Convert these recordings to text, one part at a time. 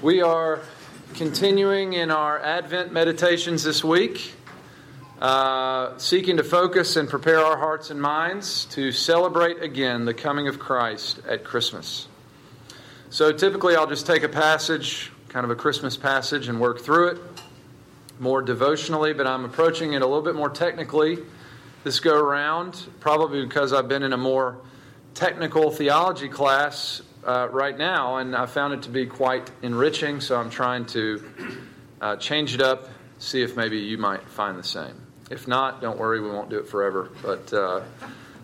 We are continuing in our Advent meditations this week, uh, seeking to focus and prepare our hearts and minds to celebrate again the coming of Christ at Christmas. So typically, I'll just take a passage, kind of a Christmas passage, and work through it more devotionally, but I'm approaching it a little bit more technically this go around, probably because I've been in a more technical theology class uh, right now, and I found it to be quite enriching, so I'm trying to uh, change it up, see if maybe you might find the same. If not, don't worry, we won't do it forever. But uh,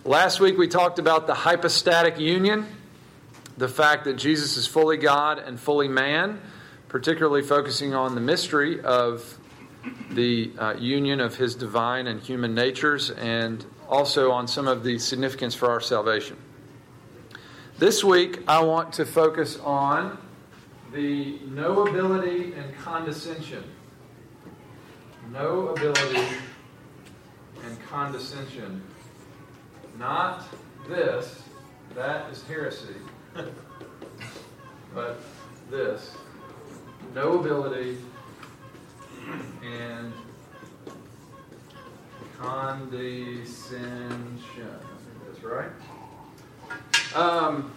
last week we talked about the hypostatic union, the fact that Jesus is fully God and fully man, particularly focusing on the mystery of the uh, union of his divine and human natures, and also on some of the significance for our salvation. This week, I want to focus on the knowability and condescension. Knowability and condescension. Not this, that is heresy, but this. Knowability and condescension. That's right. Um,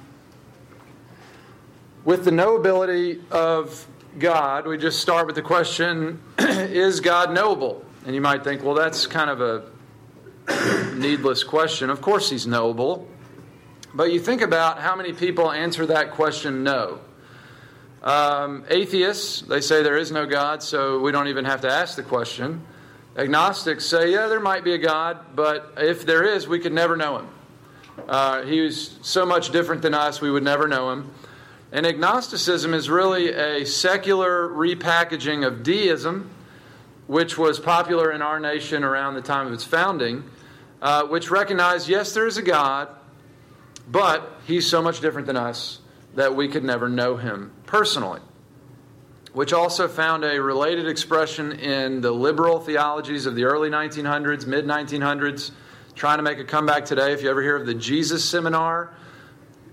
with the knowability of God, we just start with the question Is God knowable? And you might think, well, that's kind of a needless question. Of course, He's knowable. But you think about how many people answer that question no. Um, atheists, they say there is no God, so we don't even have to ask the question. Agnostics say, yeah, there might be a God, but if there is, we could never know Him. Uh, he was so much different than us, we would never know him. And agnosticism is really a secular repackaging of deism, which was popular in our nation around the time of its founding, uh, which recognized yes, there is a God, but he's so much different than us that we could never know him personally. Which also found a related expression in the liberal theologies of the early 1900s, mid 1900s trying to make a comeback today. If you ever hear of the Jesus Seminar,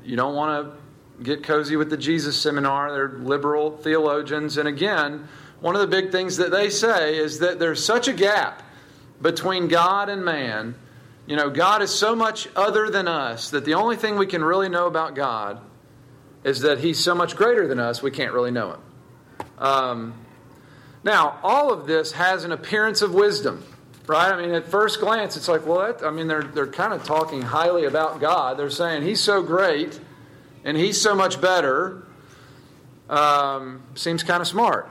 you don't want to get cozy with the Jesus Seminar. They're liberal theologians. And again, one of the big things that they say is that there's such a gap between God and man. You know, God is so much other than us that the only thing we can really know about God is that He's so much greater than us, we can't really know Him. Um, now, all of this has an appearance of wisdom right? I mean, at first glance, it's like, well, that, I mean, they're, they're kind of talking highly about God. They're saying He's so great and He's so much better. Um, seems kind of smart.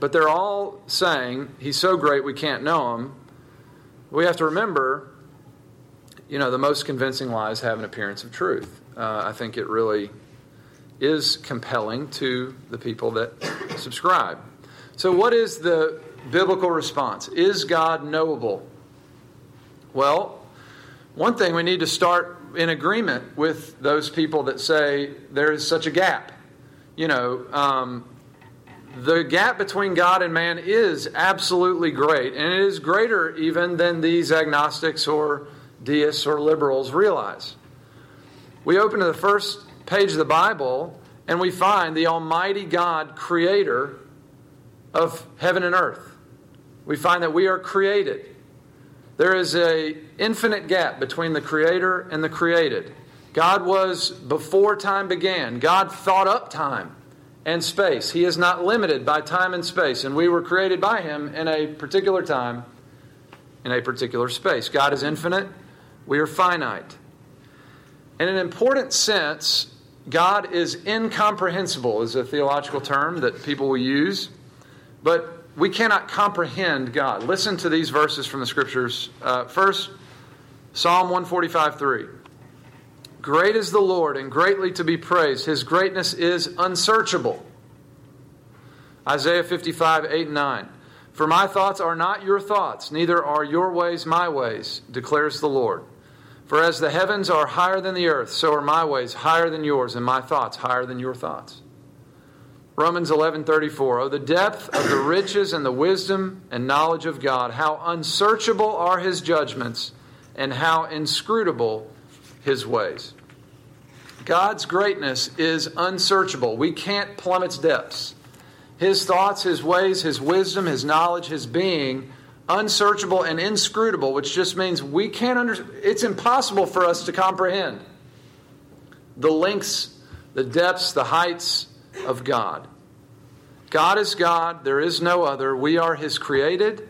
But they're all saying He's so great we can't know Him. We have to remember, you know, the most convincing lies have an appearance of truth. Uh, I think it really is compelling to the people that subscribe. So, what is the biblical response. Is God knowable? Well, one thing we need to start in agreement with those people that say there is such a gap. You know, um, the gap between God and man is absolutely great, and it is greater even than these agnostics or deists or liberals realize. We open to the first page of the Bible and we find the Almighty God, creator of heaven and earth we find that we are created. There is a infinite gap between the creator and the created. God was before time began. God thought up time and space. He is not limited by time and space, and we were created by him in a particular time in a particular space. God is infinite, we are finite. In an important sense, God is incomprehensible, is a theological term that people will use. But we cannot comprehend God. Listen to these verses from the scriptures. Uh, first, Psalm 145 3. Great is the Lord and greatly to be praised. His greatness is unsearchable. Isaiah 55 8 and 9. For my thoughts are not your thoughts, neither are your ways my ways, declares the Lord. For as the heavens are higher than the earth, so are my ways higher than yours, and my thoughts higher than your thoughts. Romans 11:34 Oh the depth of the riches and the wisdom and knowledge of God how unsearchable are his judgments and how inscrutable his ways. God's greatness is unsearchable. We can't plumb its depths. His thoughts, His ways, His wisdom, His knowledge, His being, unsearchable and inscrutable, which just means we can't under, it's impossible for us to comprehend the lengths, the depths, the heights of God. God is God, there is no other. We are His created.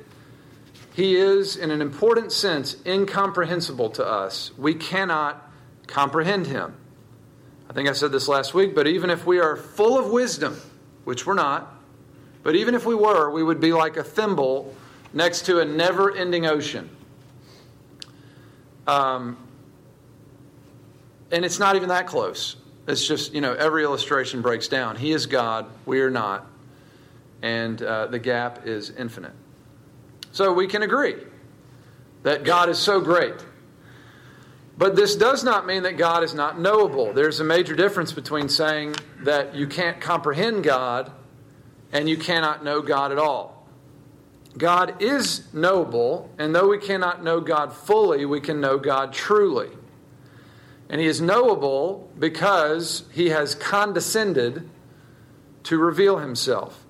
He is, in an important sense, incomprehensible to us. We cannot comprehend Him. I think I said this last week, but even if we are full of wisdom, which we're not, but even if we were, we would be like a thimble next to a never ending ocean. Um, and it's not even that close. It's just, you know, every illustration breaks down. He is God, we are not. And uh, the gap is infinite. So we can agree that God is so great. But this does not mean that God is not knowable. There's a major difference between saying that you can't comprehend God and you cannot know God at all. God is knowable, and though we cannot know God fully, we can know God truly. And He is knowable because He has condescended to reveal Himself.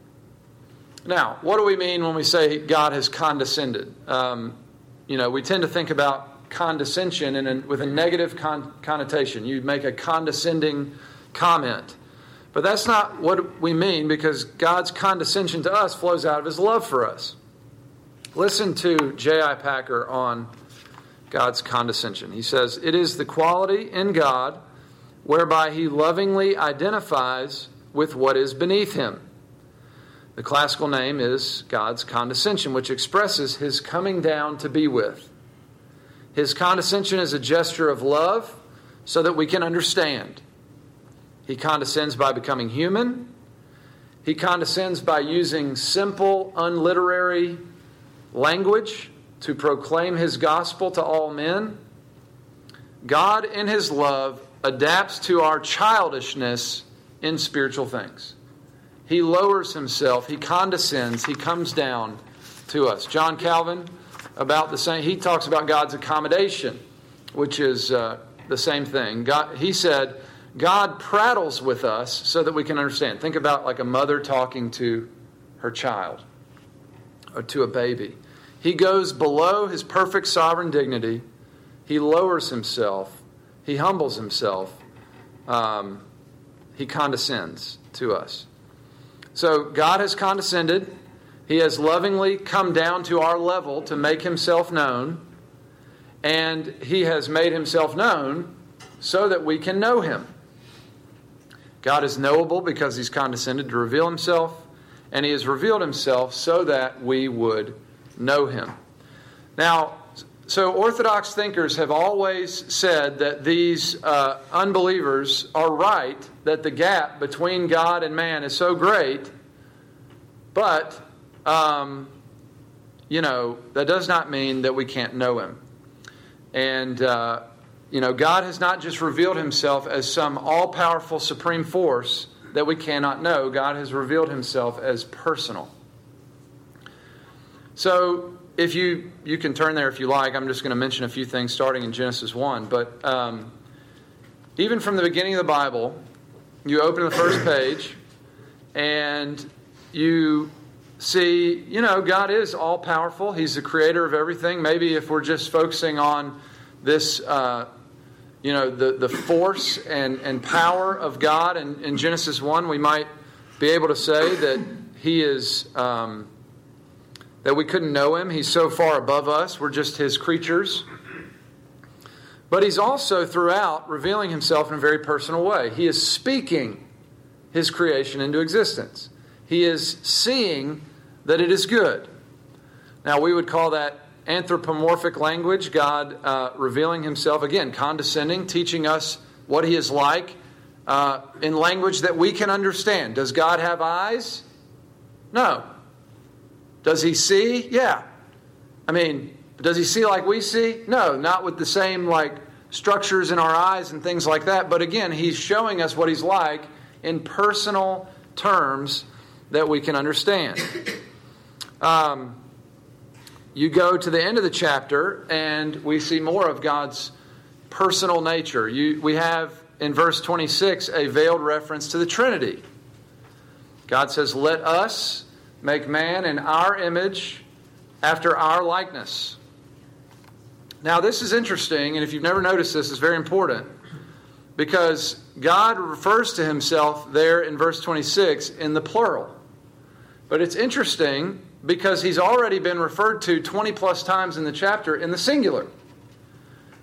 Now, what do we mean when we say God has condescended? Um, you know, we tend to think about condescension in a, with a negative con- connotation. You make a condescending comment. But that's not what we mean because God's condescension to us flows out of his love for us. Listen to J.I. Packer on God's condescension. He says, It is the quality in God whereby he lovingly identifies with what is beneath him. The classical name is God's condescension, which expresses his coming down to be with. His condescension is a gesture of love so that we can understand. He condescends by becoming human. He condescends by using simple, unliterary language to proclaim his gospel to all men. God, in his love, adapts to our childishness in spiritual things. He lowers himself, he condescends, he comes down to us. John Calvin, about the same, he talks about God's accommodation, which is uh, the same thing. God, he said, God prattles with us so that we can understand. Think about like a mother talking to her child or to a baby. He goes below his perfect sovereign dignity. He lowers himself. He humbles himself. Um, he condescends to us. So God has condescended. He has lovingly come down to our level to make himself known. And he has made himself known so that we can know him. God is knowable because he's condescended to reveal himself, and he has revealed himself so that we would know him. Now, so Orthodox thinkers have always said that these uh, unbelievers are right, that the gap between God and man is so great, but, um, you know, that does not mean that we can't know him. And, uh, you know, God has not just revealed himself as some all powerful supreme force that we cannot know. God has revealed himself as personal. So, if you you can turn there if you like, I'm just going to mention a few things starting in Genesis 1. But um, even from the beginning of the Bible, you open the first page and you see, you know, God is all powerful. He's the creator of everything. Maybe if we're just focusing on this uh, you know, the, the force and, and power of God. In Genesis 1, we might be able to say that He is, um, that we couldn't know Him. He's so far above us, we're just His creatures. But He's also, throughout, revealing Himself in a very personal way. He is speaking His creation into existence, He is seeing that it is good. Now, we would call that anthropomorphic language, God uh, revealing himself, again, condescending, teaching us what he is like uh, in language that we can understand. Does God have eyes? No. Does he see? Yeah. I mean, does he see like we see? No, not with the same like structures in our eyes and things like that. But again, he's showing us what he's like in personal terms that we can understand. Um, you go to the end of the chapter and we see more of God's personal nature. You, we have in verse 26 a veiled reference to the Trinity. God says, Let us make man in our image after our likeness. Now, this is interesting, and if you've never noticed this, it's very important because God refers to himself there in verse 26 in the plural. But it's interesting because he's already been referred to 20 plus times in the chapter in the singular.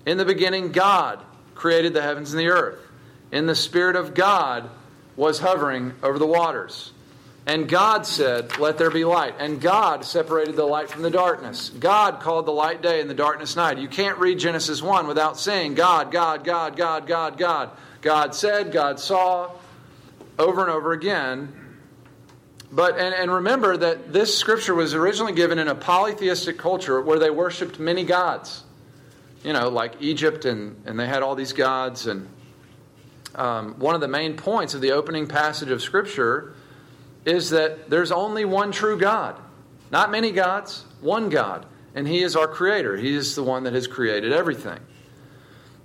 In the beginning, God created the heavens and the earth. In the Spirit of God was hovering over the waters. And God said, Let there be light. And God separated the light from the darkness. God called the light day and the darkness night. You can't read Genesis 1 without saying God, God, God, God, God, God. God said, God saw, over and over again. But and, and remember that this scripture was originally given in a polytheistic culture where they worshipped many gods. You know, like Egypt, and, and they had all these gods. And um, one of the main points of the opening passage of Scripture is that there's only one true God. Not many gods, one God. And He is our Creator. He is the one that has created everything.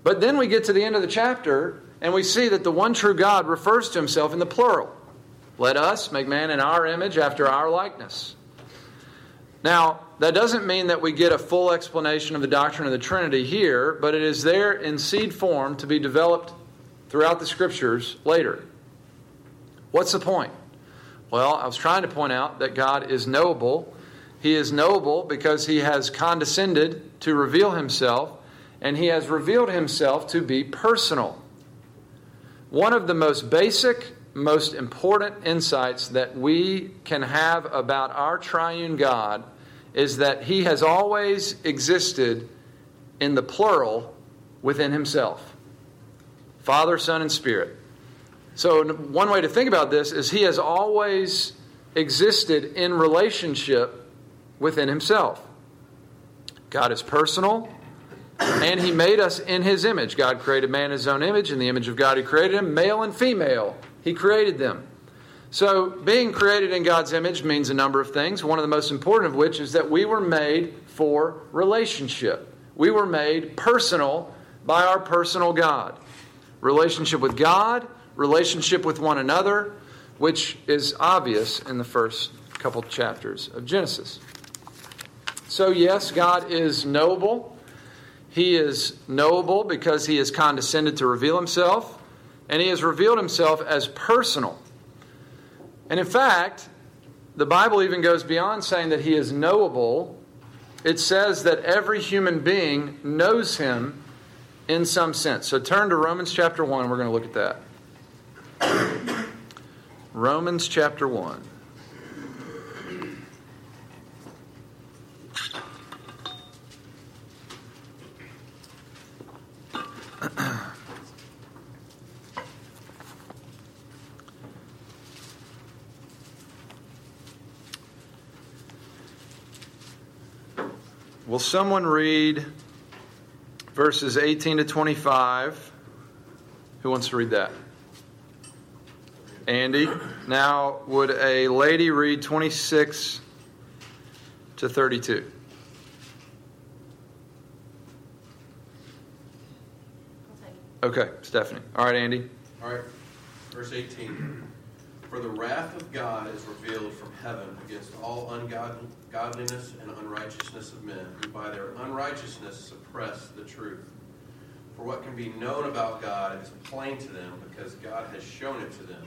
But then we get to the end of the chapter, and we see that the one true God refers to Himself in the plural. Let us make man in our image after our likeness. Now, that doesn't mean that we get a full explanation of the doctrine of the Trinity here, but it is there in seed form to be developed throughout the scriptures later. What's the point? Well, I was trying to point out that God is knowable. He is knowable because he has condescended to reveal himself, and he has revealed himself to be personal. One of the most basic, most important insights that we can have about our triune God is that he has always existed in the plural within himself Father, Son, and Spirit. So, one way to think about this is he has always existed in relationship within himself. God is personal, and he made us in his image. God created man in his own image. In the image of God, he created him, male and female. He created them. So, being created in God's image means a number of things, one of the most important of which is that we were made for relationship. We were made personal by our personal God. Relationship with God relationship with one another, which is obvious in the first couple chapters of Genesis. So, yes, God is knowable. He is knowable because he has condescended to reveal himself, and he has revealed himself as personal. And in fact, the Bible even goes beyond saying that he is knowable. It says that every human being knows him in some sense. So turn to Romans chapter 1, we're going to look at that. Romans chapter 1. Will someone read verses 18 to 25? Who wants to read that? Andy. Now, would a lady read 26 to 32? Okay, Stephanie. All right, Andy. All right, verse 18. For the wrath of God is revealed from heaven against all ungodliness and unrighteousness of men, who by their unrighteousness suppress the truth. For what can be known about God is plain to them, because God has shown it to them.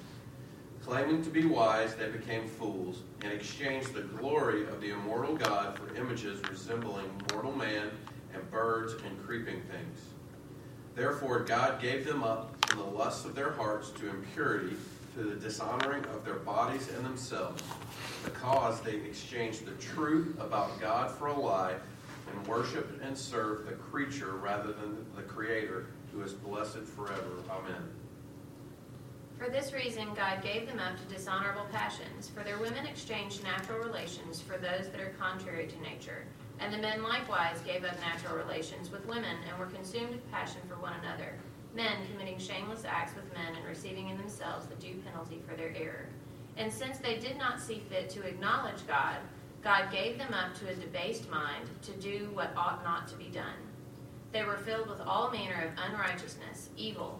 Claiming to be wise, they became fools and exchanged the glory of the immortal God for images resembling mortal man and birds and creeping things. Therefore, God gave them up in the lusts of their hearts to impurity, to the dishonoring of their bodies and themselves, because they exchanged the truth about God for a lie and worshiped and served the creature rather than the Creator, who is blessed forever. Amen. For this reason, God gave them up to dishonorable passions, for their women exchanged natural relations for those that are contrary to nature. And the men likewise gave up natural relations with women and were consumed with passion for one another, men committing shameless acts with men and receiving in themselves the due penalty for their error. And since they did not see fit to acknowledge God, God gave them up to a debased mind to do what ought not to be done. They were filled with all manner of unrighteousness, evil,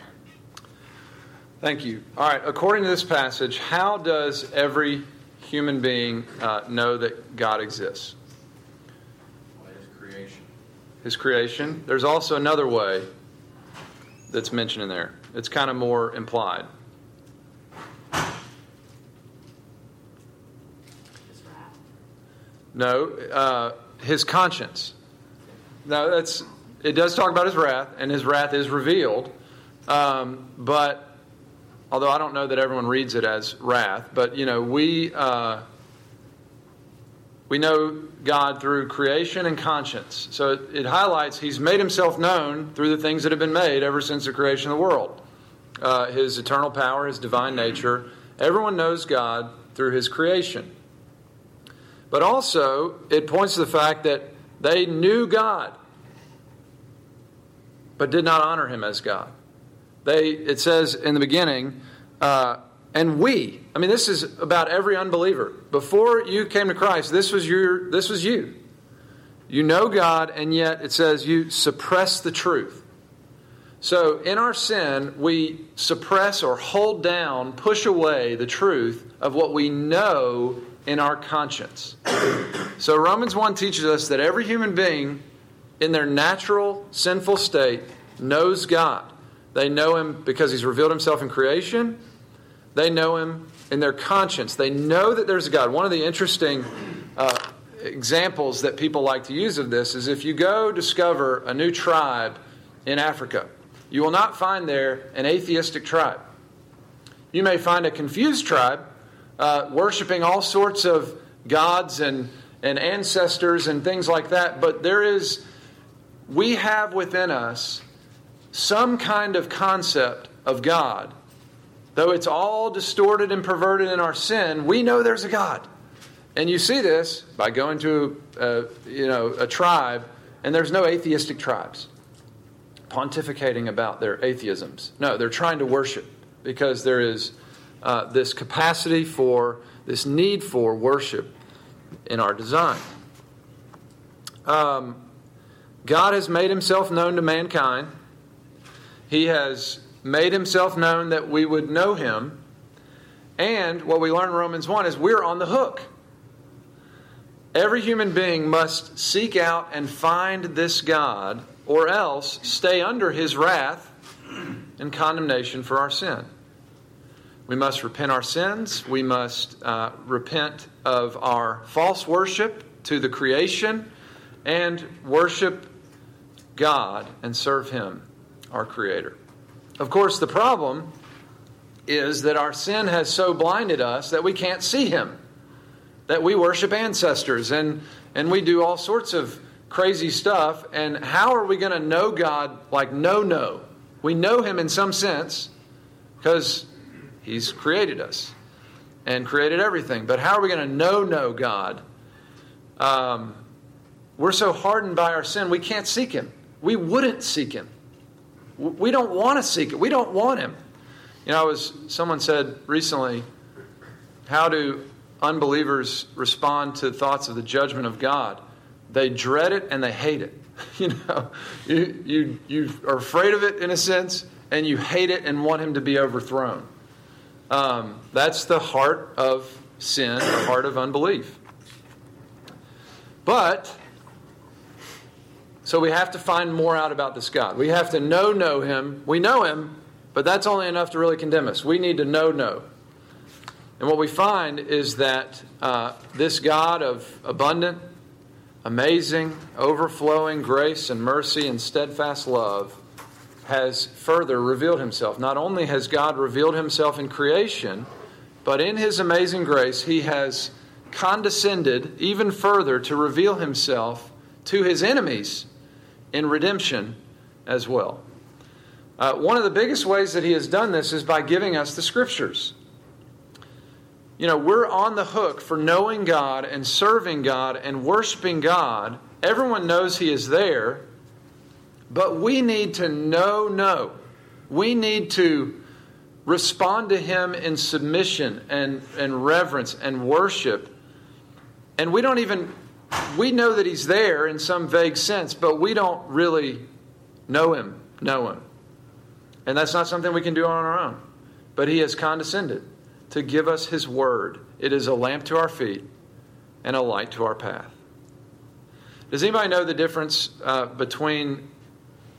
Thank you. All right, according to this passage, how does every human being uh, know that God exists? By his creation. His creation. There's also another way that's mentioned in there. It's kind of more implied. His wrath. No, uh, his conscience. Now that's it. Does talk about his wrath, and his wrath is revealed. Um, but although I don't know that everyone reads it as wrath, but you know we uh, we know God through creation and conscience. So it, it, highlights He's made Himself known through the things that have been made ever since the creation of the world. Uh, his eternal power, His divine nature. Everyone knows God through His creation. But also, it points to the fact that they knew God, but did not honor Him as God. They, it says in the beginning, uh, and we. I mean, this is about every unbeliever. Before you came to Christ, this was your, this was you. You know God, and yet it says you suppress the truth. So in our sin, we suppress or hold down, push away the truth of what we know in our conscience. So Romans 1 teaches us that every human being in their natural sinful state knows God. They know him because he's revealed himself in creation. They know him in their conscience. They know that there's a God. One of the interesting uh, examples that people like to use of this is if you go discover a new tribe in Africa, you will not find there an atheistic tribe. You may find a confused tribe uh, worshiping all sorts of gods and, and ancestors and things like that, but there is, we have within us some kind of concept of God. Though it's all distorted and perverted in our sin, we know there's a God. And you see this by going to a, you know, a tribe, and there's no atheistic tribes pontificating about their atheisms. No, they're trying to worship because there is uh, this capacity for, this need for worship in our design. Um, God has made himself known to mankind. He has made himself known that we would know him. And what we learn in Romans 1 is we're on the hook. Every human being must seek out and find this God, or else stay under his wrath and condemnation for our sin. We must repent our sins. We must uh, repent of our false worship to the creation and worship God and serve Him, our Creator. Of course, the problem is that our sin has so blinded us that we can't see Him, that we worship ancestors and, and we do all sorts of crazy stuff. And how are we going to know God like no, no? We know Him in some sense because He's created us and created everything. But how are we going to know, know God? Um, we're so hardened by our sin, we can't seek Him. We wouldn't seek Him. We don't want to seek it. We don't want Him. You know, I was someone said recently, how do unbelievers respond to thoughts of the judgment of God? They dread it and they hate it. You know, you, you, you are afraid of it in a sense, and you hate it and want Him to be overthrown. Um, that's the heart of sin, the heart of unbelief. But, so we have to find more out about this God. We have to know, know Him. We know Him, but that's only enough to really condemn us. We need to know, know. And what we find is that uh, this God of abundant, amazing, overflowing grace and mercy and steadfast love has further revealed himself. Not only has God revealed himself in creation, but in his amazing grace, he has condescended even further to reveal himself to his enemies in redemption as well. Uh, one of the biggest ways that he has done this is by giving us the scriptures. You know, we're on the hook for knowing God and serving God and worshiping God. Everyone knows he is there, but we need to know, know. We need to respond to him in submission and, and reverence and worship. And we don't even, we know that he's there in some vague sense, but we don't really know him, know him. And that's not something we can do on our own. But he has condescended to give us his word. It is a lamp to our feet and a light to our path. Does anybody know the difference uh, between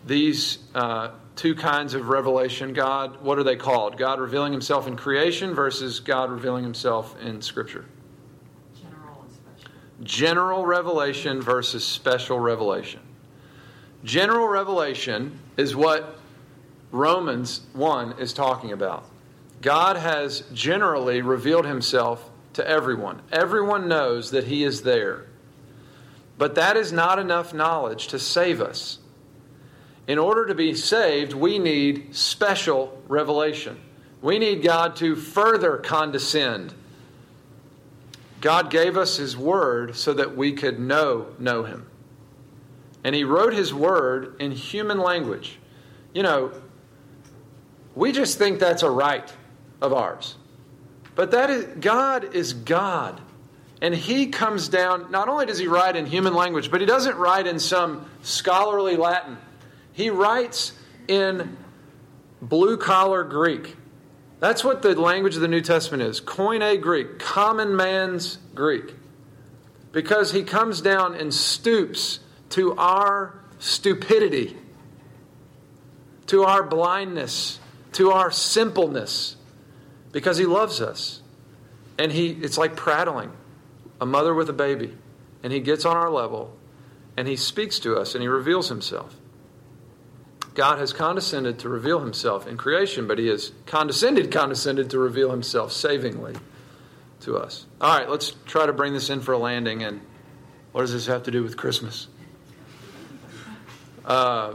these uh, two kinds of revelation? God, what are they called? God revealing himself in creation versus God revealing himself in Scripture? General revelation versus special revelation. General revelation is what Romans 1 is talking about. God has generally revealed himself to everyone. Everyone knows that he is there. But that is not enough knowledge to save us. In order to be saved, we need special revelation. We need God to further condescend. God gave us his word so that we could know know him. And he wrote his word in human language. You know, we just think that's a right of ours. But that is God is God. And he comes down, not only does he write in human language, but he doesn't write in some scholarly Latin. He writes in blue collar Greek. That's what the language of the New Testament is Koine Greek, common man's Greek. Because he comes down and stoops to our stupidity, to our blindness, to our simpleness because he loves us. And he it's like prattling a mother with a baby. And he gets on our level and he speaks to us and he reveals himself. God has condescended to reveal himself in creation, but he has condescended, condescended to reveal himself savingly to us. All right, let's try to bring this in for a landing. And what does this have to do with Christmas? Uh,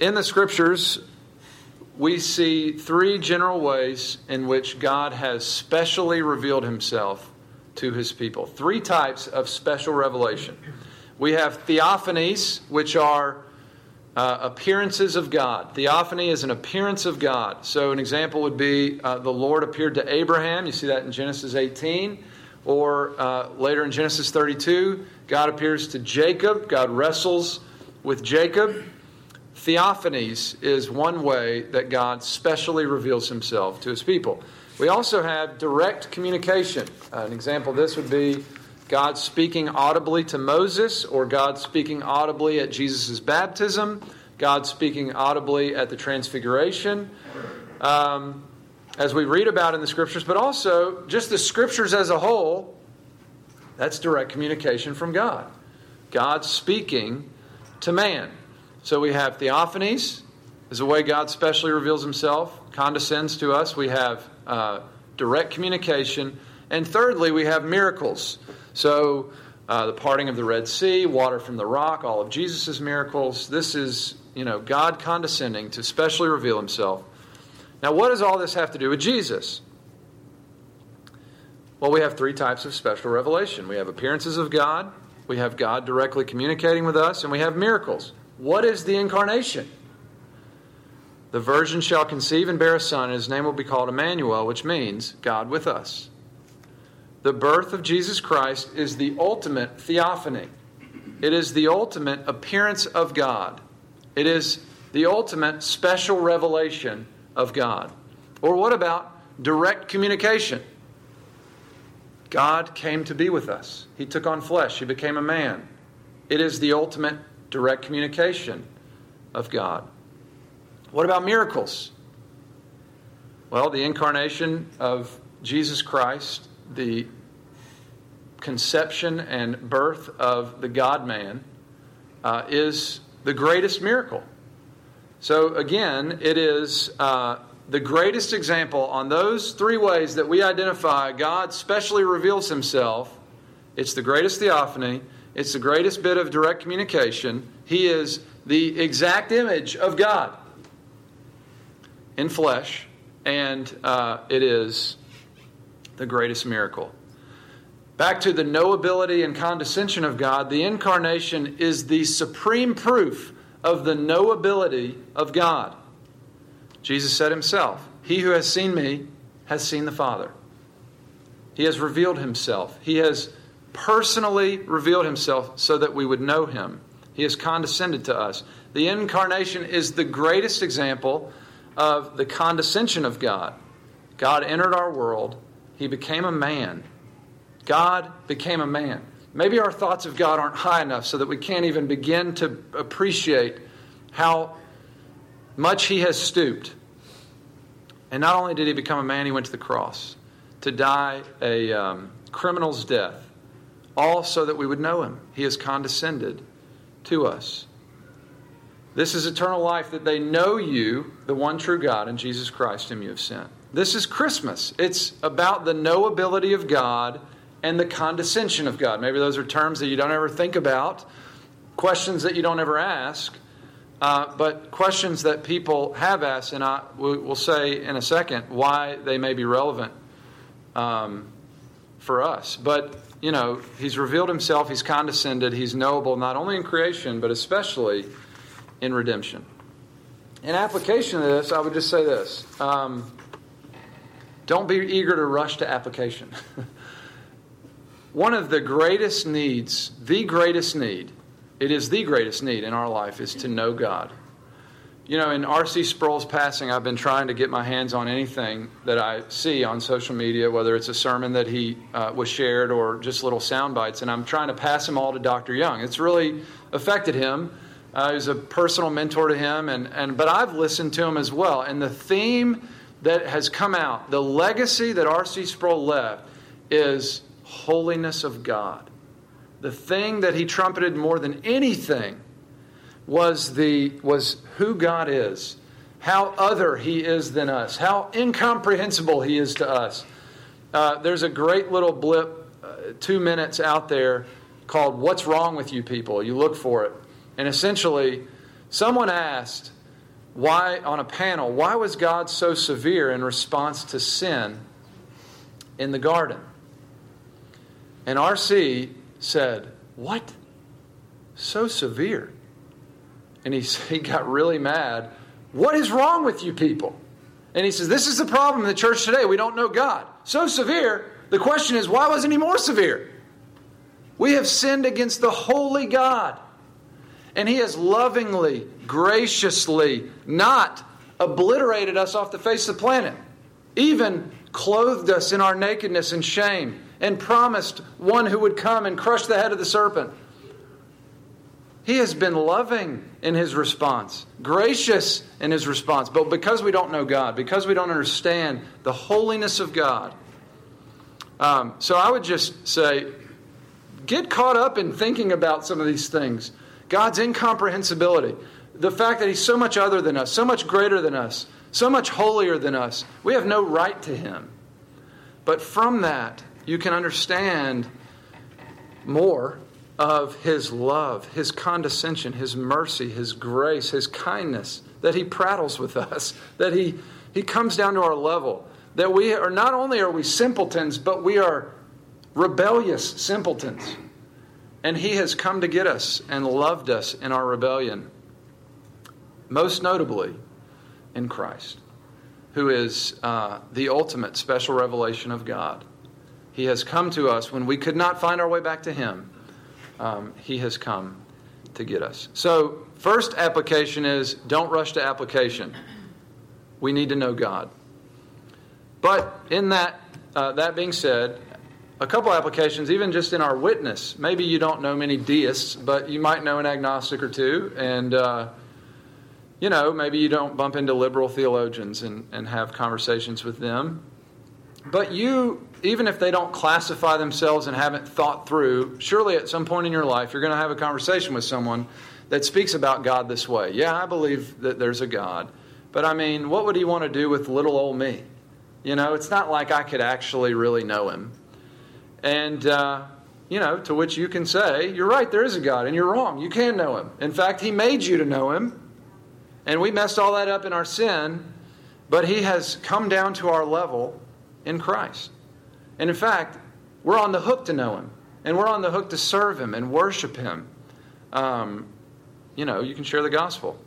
in the scriptures, we see three general ways in which God has specially revealed himself to his people. Three types of special revelation. We have theophanies, which are uh, appearances of God. Theophany is an appearance of God. So, an example would be uh, the Lord appeared to Abraham. You see that in Genesis 18. Or uh, later in Genesis 32, God appears to Jacob. God wrestles with Jacob. Theophanies is one way that God specially reveals himself to his people. We also have direct communication. Uh, an example this would be God speaking audibly to Moses, or God speaking audibly at Jesus' baptism, God speaking audibly at the Transfiguration, um, as we read about in the Scriptures, but also just the Scriptures as a whole. That's direct communication from God. God speaking to man. So we have theophanies, is a way God specially reveals himself, condescends to us. We have uh, direct communication. And thirdly, we have miracles. So uh, the parting of the Red Sea, water from the rock, all of Jesus' miracles. This is, you know, God condescending to specially reveal himself. Now, what does all this have to do with Jesus? Well, we have three types of special revelation we have appearances of God, we have God directly communicating with us, and we have miracles. What is the incarnation? The virgin shall conceive and bear a son, and his name will be called Emmanuel, which means God with us. The birth of Jesus Christ is the ultimate theophany. It is the ultimate appearance of God. It is the ultimate special revelation of God. Or what about direct communication? God came to be with us. He took on flesh. He became a man. It is the ultimate direct communication of God. What about miracles? Well, the incarnation of Jesus Christ, the conception and birth of the God man, uh, is the greatest miracle. So, again, it is uh, the greatest example on those three ways that we identify God specially reveals himself. It's the greatest theophany, it's the greatest bit of direct communication. He is the exact image of God in flesh, and uh, it is the greatest miracle. Back to the knowability and condescension of God, the incarnation is the supreme proof of the knowability of God. Jesus said himself, He who has seen me has seen the Father. He has revealed himself. He has personally revealed himself so that we would know him. He has condescended to us. The incarnation is the greatest example of the condescension of God. God entered our world, He became a man. God became a man. Maybe our thoughts of God aren't high enough so that we can't even begin to appreciate how much He has stooped. And not only did He become a man, He went to the cross to die a um, criminal's death, all so that we would know Him. He has condescended to us. This is eternal life that they know you, the one true God, and Jesus Christ, whom you have sent. This is Christmas. It's about the knowability of God and the condescension of God. Maybe those are terms that you don't ever think about, questions that you don't ever ask, uh, but questions that people have asked, and I will say in a second why they may be relevant um, for us. But you know, he's revealed himself, he's condescended, he's knowable not only in creation, but especially in redemption. In application of this, I would just say this um, don't be eager to rush to application. One of the greatest needs, the greatest need, it is the greatest need in our life, is to know God. You know, in R.C. Sproul's passing, I've been trying to get my hands on anything that I see on social media, whether it's a sermon that he uh, was shared or just little sound bites, and I'm trying to pass them all to Dr. Young. It's really affected him. Uh, he's a personal mentor to him, and, and but I've listened to him as well. And the theme that has come out, the legacy that R.C. Sproul left, is holiness of God. The thing that he trumpeted more than anything was, the, was who God is, how other He is than us, how incomprehensible He is to us. Uh, there's a great little blip, uh, two minutes out there, called What's Wrong with You People? You look for it. And essentially, someone asked, why, on a panel, why was God so severe in response to sin in the garden? And R.C. said, What? So severe? and he, he got really mad. What is wrong with you people? And he says, This is the problem in the church today. We don't know God. So severe. The question is, why wasn't he more severe? We have sinned against the holy God. And he has lovingly, graciously not obliterated us off the face of the planet, even clothed us in our nakedness and shame, and promised one who would come and crush the head of the serpent. He has been loving in his response, gracious in his response. But because we don't know God, because we don't understand the holiness of God, um, so I would just say get caught up in thinking about some of these things. God's incomprehensibility, the fact that He's so much other than us, so much greater than us, so much holier than us. We have no right to Him. But from that, you can understand more of his love, his condescension, his mercy, his grace, his kindness, that he prattles with us, that he, he comes down to our level, that we are not only are we simpletons, but we are rebellious simpletons. And he has come to get us and loved us in our rebellion, most notably in Christ, who is uh, the ultimate special revelation of God. He has come to us when we could not find our way back to him um, He has come to get us. So, first application is don't rush to application. We need to know God. But in that, uh, that being said, a couple applications, even just in our witness. Maybe you don't know many deists, but you might know an agnostic or two. And, uh, you know, maybe you don't bump into liberal theologians and, and have conversations with them. but you, even if they don't classify themselves and haven't thought through, surely at some point in your life you're going to have a conversation with someone that speaks about God this way. Yeah, I believe that there's a God. But I mean, what would he want to do with little old me? You know, it's not like I could actually really know him. And, uh, you know, to which you can say, you're right, there is a God, and you're wrong. You can know him. In fact, he made you to know him. And we messed all that up in our sin, but he has come down to our level in Christ. And in fact, we're on the hook to know him, and we're on the hook to serve him and worship him. Um, you know, you can share the gospel.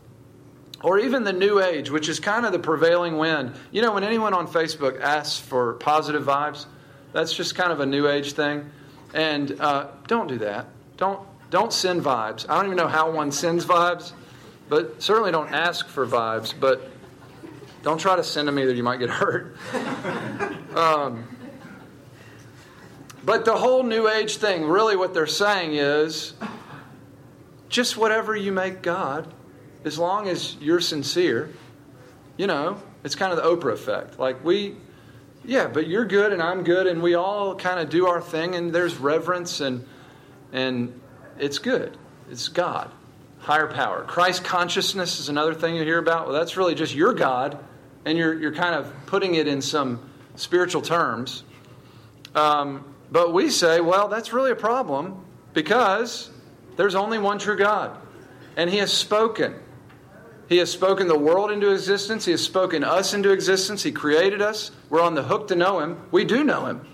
Or even the new age, which is kind of the prevailing wind. You know, when anyone on Facebook asks for positive vibes, that's just kind of a new age thing. And uh, don't do that. Don't, don't send vibes. I don't even know how one sends vibes, but certainly don't ask for vibes. But don't try to send them either, you might get hurt. Um, but the whole New Age thing, really what they're saying is just whatever you make God, as long as you're sincere, you know, it's kind of the Oprah effect. Like we, yeah, but you're good and I'm good, and we all kind of do our thing, and there's reverence and and it's good. It's God, higher power. Christ consciousness is another thing you hear about. Well, that's really just your God, and you're you're kind of putting it in some spiritual terms. Um, but we say, well, that's really a problem because there's only one true God, and He has spoken. He has spoken the world into existence. He has spoken us into existence. He created us. We're on the hook to know Him. We do know Him.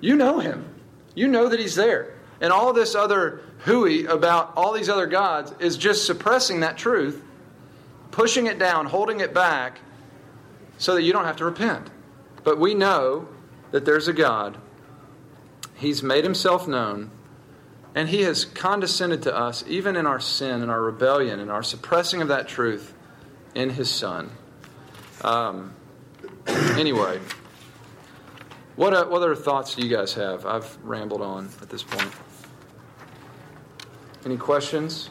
You know Him. You know that He's there. And all this other hooey about all these other gods is just suppressing that truth, pushing it down, holding it back, so that you don't have to repent. But we know that there's a God. He's made Himself known. And he has condescended to us, even in our sin and our rebellion and our suppressing of that truth in his Son. Um, anyway, what, uh, what other thoughts do you guys have? I've rambled on at this point. Any questions?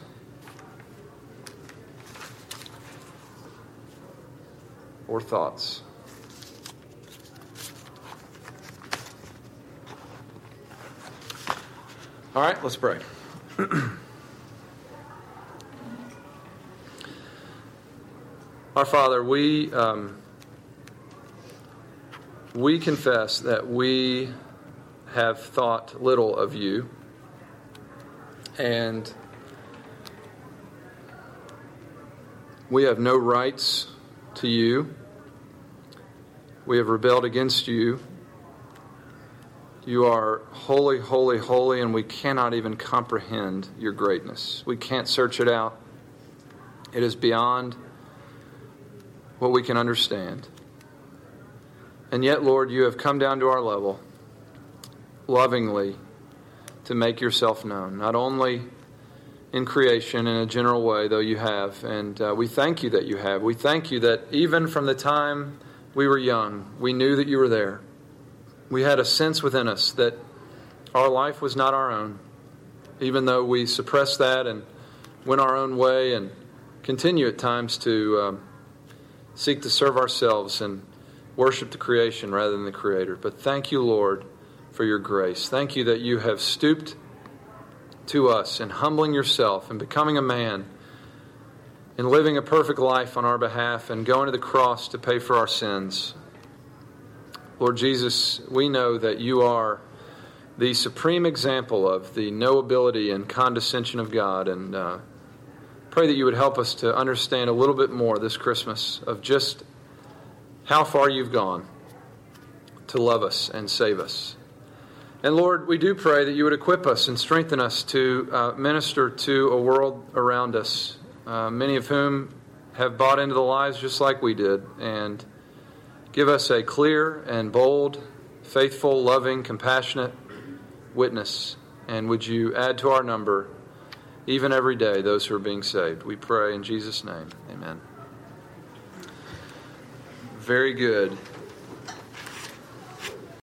Or thoughts? All right, let's pray. Our Father, we um, we confess that we have thought little of you, and we have no rights to you. We have rebelled against you. You are holy, holy, holy, and we cannot even comprehend your greatness. We can't search it out. It is beyond what we can understand. And yet, Lord, you have come down to our level lovingly to make yourself known, not only in creation in a general way, though you have. And uh, we thank you that you have. We thank you that even from the time we were young, we knew that you were there. We had a sense within us that our life was not our own, even though we suppress that and went our own way and continue at times to um, seek to serve ourselves and worship the creation rather than the Creator. But thank you, Lord, for your grace. Thank you that you have stooped to us in humbling yourself and becoming a man and living a perfect life on our behalf and going to the cross to pay for our sins. Lord Jesus, we know that you are the supreme example of the knowability and condescension of God. And uh, pray that you would help us to understand a little bit more this Christmas of just how far you've gone to love us and save us. And Lord, we do pray that you would equip us and strengthen us to uh, minister to a world around us, uh, many of whom have bought into the lies just like we did. And Give us a clear and bold, faithful, loving, compassionate witness. And would you add to our number, even every day, those who are being saved? We pray in Jesus' name. Amen. Very good.